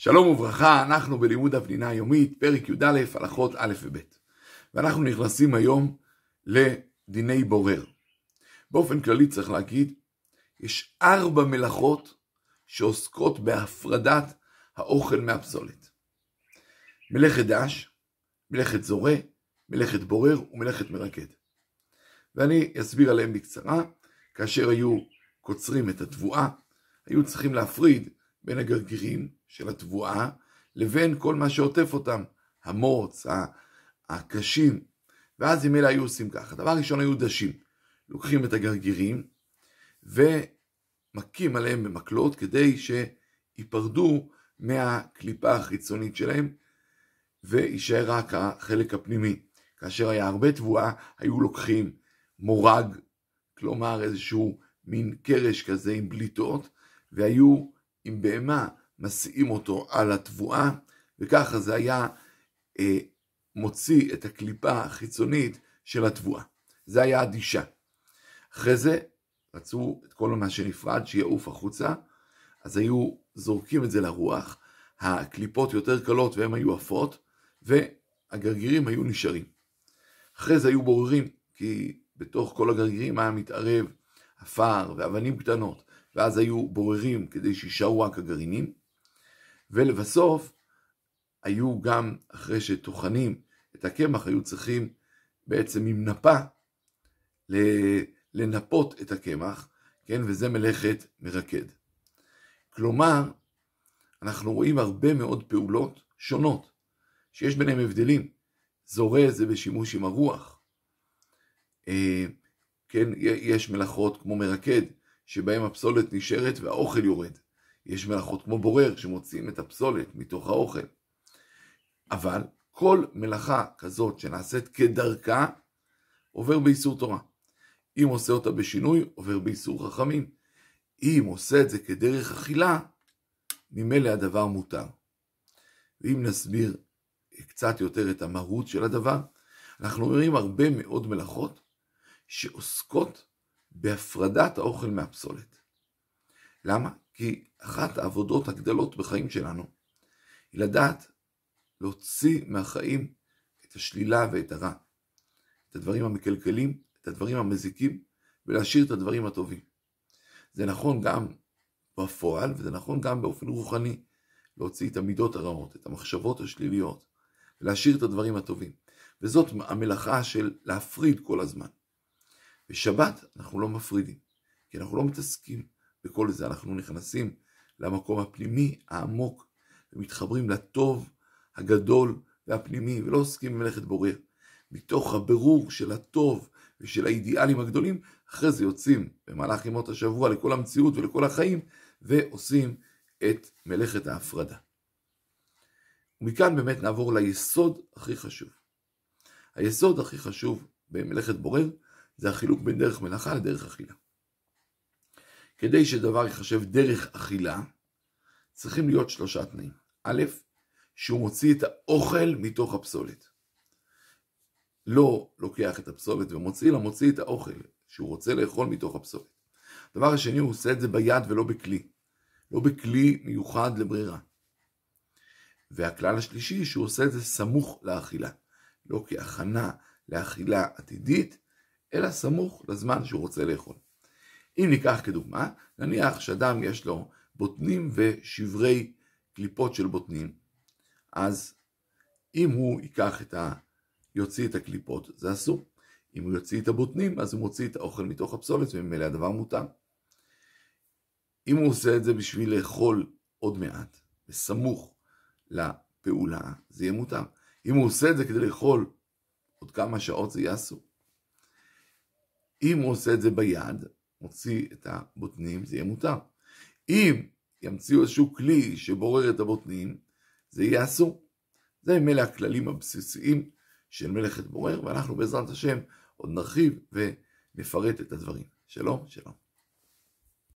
שלום וברכה, אנחנו בלימוד הפנינה היומית, פרק י"א, הלכות א' וב'. ואנחנו נכנסים היום לדיני בורר. באופן כללי צריך להגיד, יש ארבע מלאכות שעוסקות בהפרדת האוכל מהפסולת. מלאכת דש, מלאכת זורה, מלאכת בורר ומלאכת מרקד. ואני אסביר עליהם בקצרה, כאשר היו קוצרים את התבואה, היו צריכים להפריד בין הגרגירים של התבואה לבין כל מה שעוטף אותם, המוץ, הקשים, ואז אם אלה היו עושים ככה. דבר ראשון היו דשים, לוקחים את הגרגירים ומכים עליהם במקלות כדי שייפרדו מהקליפה החיצונית שלהם ויישאר רק החלק הפנימי. כאשר היה הרבה תבואה, היו לוקחים מורג, כלומר איזשהו מין קרש כזה עם בליטות, והיו עם בהמה מסיעים אותו על התבואה, וככה זה היה אה, מוציא את הקליפה החיצונית של התבואה. זה היה אדישה. אחרי זה רצו את כל מה שנפרד שיעוף החוצה, אז היו זורקים את זה לרוח, הקליפות יותר קלות והן היו עפות, והגרגירים היו נשארים. אחרי זה היו בוררים, כי בתוך כל הגרגירים היה מתערב עפר ואבנים קטנות, ואז היו בוררים כדי שישארו רק הגרעינים, ולבסוף היו גם, אחרי שטוחנים את הקמח, היו צריכים בעצם עם נפה לנפות את הקמח, כן, וזה מלאכת מרקד. כלומר, אנחנו רואים הרבה מאוד פעולות שונות, שיש ביניהם הבדלים. זורע זה בשימוש עם הרוח. אה, כן, יש מלאכות כמו מרקד, שבהם הפסולת נשארת והאוכל יורד. יש מלאכות כמו בורר שמוציאים את הפסולת מתוך האוכל. אבל כל מלאכה כזאת שנעשית כדרכה, עובר באיסור תורה. אם עושה אותה בשינוי, עובר באיסור חכמים. אם עושה את זה כדרך אכילה, ממילא הדבר מותר. ואם נסביר קצת יותר את המהות של הדבר, אנחנו רואים הרבה מאוד מלאכות שעוסקות בהפרדת האוכל מהפסולת. למה? כי אחת העבודות הגדלות בחיים שלנו היא לדעת להוציא מהחיים את השלילה ואת הרע, את הדברים המקלקלים, את הדברים המזיקים, ולהשאיר את הדברים הטובים. זה נכון גם בפועל, וזה נכון גם באופן רוחני, להוציא את המידות הרעות, את המחשבות השליליות, ולהשאיר את הדברים הטובים. וזאת המלאכה של להפריד כל הזמן. בשבת אנחנו לא מפרידים, כי אנחנו לא מתעסקים בכל זה, אנחנו נכנסים למקום הפנימי העמוק ומתחברים לטוב הגדול והפנימי ולא עוסקים במלאכת בורר. מתוך הבירור של הטוב ושל האידיאלים הגדולים, אחרי זה יוצאים במהלך ימות השבוע לכל המציאות ולכל החיים ועושים את מלאכת ההפרדה. ומכאן באמת נעבור ליסוד הכי חשוב. היסוד הכי חשוב במלאכת בורר זה החילוק בין דרך מלאכה לדרך אכילה. כדי שדבר ייחשב דרך אכילה, צריכים להיות שלושה תנאים. א', שהוא מוציא את האוכל מתוך הפסולת. לא לוקח את הפסולת ומוציא, אלא מוציא את האוכל שהוא רוצה לאכול מתוך הפסולת. הדבר השני, הוא עושה את זה ביד ולא בכלי. לא בכלי מיוחד לברירה. והכלל השלישי, שהוא עושה את זה סמוך לאכילה. לא כהכנה לאכילה עתידית, אלא סמוך לזמן שהוא רוצה לאכול. אם ניקח כדוגמה, נניח שאדם יש לו בוטנים ושברי קליפות של בוטנים, אז אם הוא ייקח את ה... יוציא את הקליפות, זה אסור. אם הוא יוציא את הבוטנים, אז הוא מוציא את האוכל מתוך הפסולת, וממילא הדבר מותר. אם הוא עושה את זה בשביל לאכול עוד מעט, בסמוך לפעולה, זה יהיה מותר. אם הוא עושה את זה כדי לאכול עוד כמה שעות, זה יהיה אסור. אם הוא עושה את זה ביד, מוציא את הבוטנים, זה יהיה מותר. אם ימציאו איזשהו כלי שבורר את הבוטנים, זה יהיה אסור. זה ממילא הכללים הבסיסיים של מלאכת בורר, ואנחנו בעזרת השם עוד נרחיב ונפרט את הדברים. שלום, שלום.